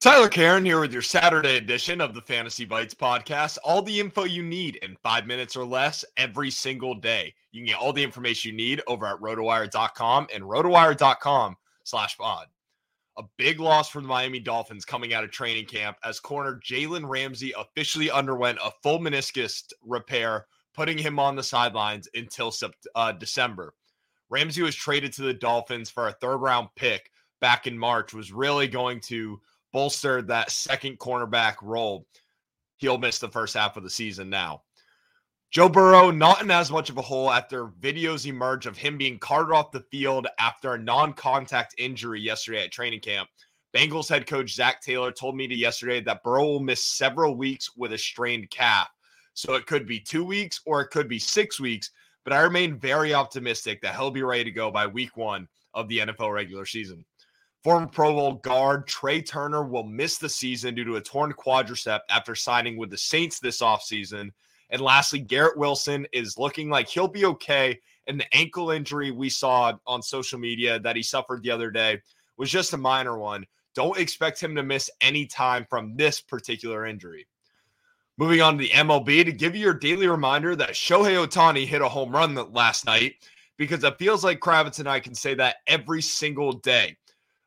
Tyler Caron here with your Saturday edition of the Fantasy Bites podcast. All the info you need in five minutes or less every single day. You can get all the information you need over at rotowire.com and rotowire.com slash pod. A big loss for the Miami Dolphins coming out of training camp as corner Jalen Ramsey officially underwent a full meniscus repair, putting him on the sidelines until uh, December. Ramsey was traded to the Dolphins for a third round pick back in March, was really going to bolster that second cornerback role. He'll miss the first half of the season now. Joe Burrow not in as much of a hole after videos emerge of him being carted off the field after a non-contact injury yesterday at training camp. Bengals head coach Zac Taylor told me to yesterday that Burrow will miss several weeks with a strained calf. So it could be two weeks or it could be six weeks, but I remain very optimistic that he'll be ready to go by week one of the NFL regular season. Former Pro Bowl guard Trai Turner will miss the season due to a torn quadricep after signing with the Saints this offseason. And lastly, Garrett Wilson is looking like he'll be okay. And the ankle injury we saw on social media that he suffered the other day was just a minor one. Don't expect him to miss any time from this particular injury. Moving on to the MLB to give you your daily reminder that Shohei Ohtani hit a home run last night because it feels like Kravitz and I can say that every single day.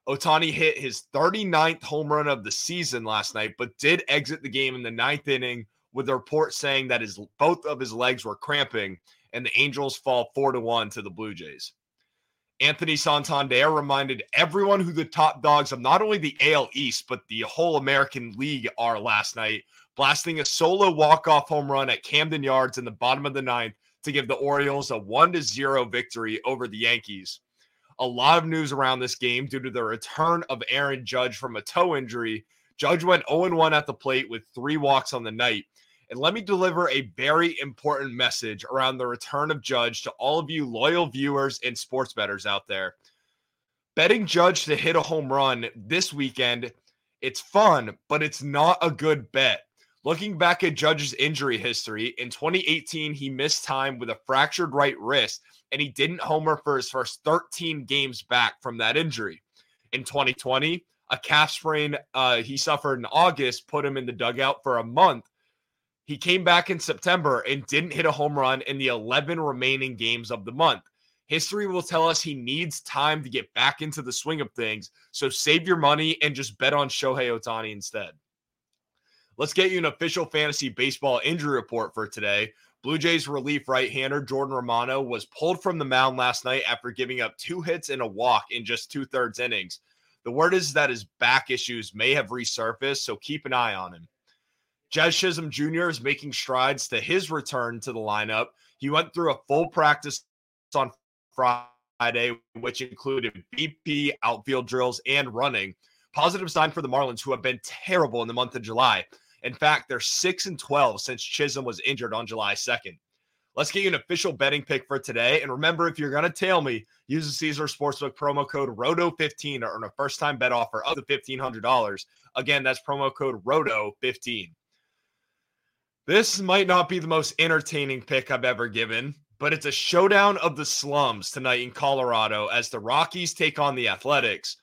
Ohtani hit his 39th home run of the season last night, but did exit the game in the ninth inning with a report saying that his both of his legs were cramping, and the Angels fall four to one to the Blue Jays. Anthony Santander reminded everyone who the top dogs of not only the AL East but the whole American League are last night, blasting a solo walk-off home run at Camden Yards in the bottom of the ninth to give the Orioles a one to zero victory over the Yankees a lot of news around this game due to the return of Aaron Judge from a toe injury. Judge went 0 1 at the plate with three walks on the night. And let me deliver a very important message around the return of Judge to all of you loyal viewers and sports bettors out there. Betting Judge to hit a home run this weekend, it's fun, but it's not a good bet. Looking back at Judge's injury history, in 2018, he missed time with a fractured right wrist and he didn't homer for his first 13 games back from that injury. In 2020, a calf sprain uh, he suffered in August put him in the dugout for a month. He came back in September and didn't hit a home run in the 11 remaining games of the month. History will tell us he needs time to get back into the swing of things. So save your money and just bet on Shohei Ohtani instead. Let's get you an official fantasy baseball injury report for today. Blue Jays relief right hander Jordan Romano was pulled from the mound last night after giving up two hits and a walk in just two thirds innings. The word is that his back issues may have resurfaced, so keep an eye on him. Jazz Chisholm Jr. is making strides to his return to the lineup. He went through a full practice on Friday, which included BP, outfield drills, and running. Positive sign for the Marlins, who have been terrible in the month of July. In fact, they're 6 and 12 since Chisholm was injured on July 2nd. Let's get you an official betting pick for today. And remember, if you're going to tail me, use the Caesar Sportsbook promo code ROTO15 to earn a first time bet offer of the $1,500. Again, that's promo code ROTO15. This might not be the most entertaining pick I've ever given, but it's a showdown of the slums tonight in Colorado as the Rockies take on the Athletics.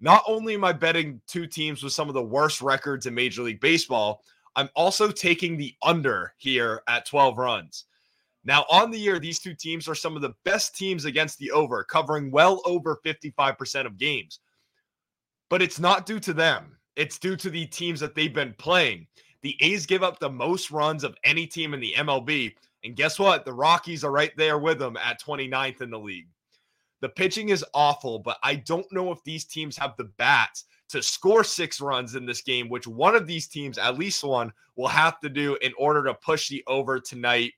Not only am I betting two teams with some of the worst records in Major League Baseball, I'm also taking the under here at 12 runs. Now, on the year, these two teams are some of the best teams against the over, covering well over 55% of games. But it's not due to them, it's due to the teams that they've been playing. The A's give up the most runs of any team in the MLB. And guess what? The Rockies are right there with them at 29th in the league. The pitching is awful, but I don't know if these teams have the bats to score six runs in this game, which one of these teams, at least one, will have to do in order to push the over tonight.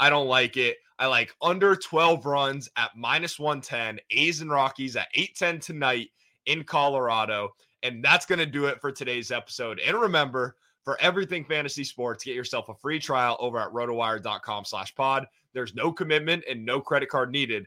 I don't like it. I like under 12 runs at minus 110, A's and Rockies at 810 tonight in Colorado. And that's going to do it for today's episode. And remember, for everything fantasy sports, get yourself a free trial over at rotowire.com slash pod. There's no commitment and no credit card needed.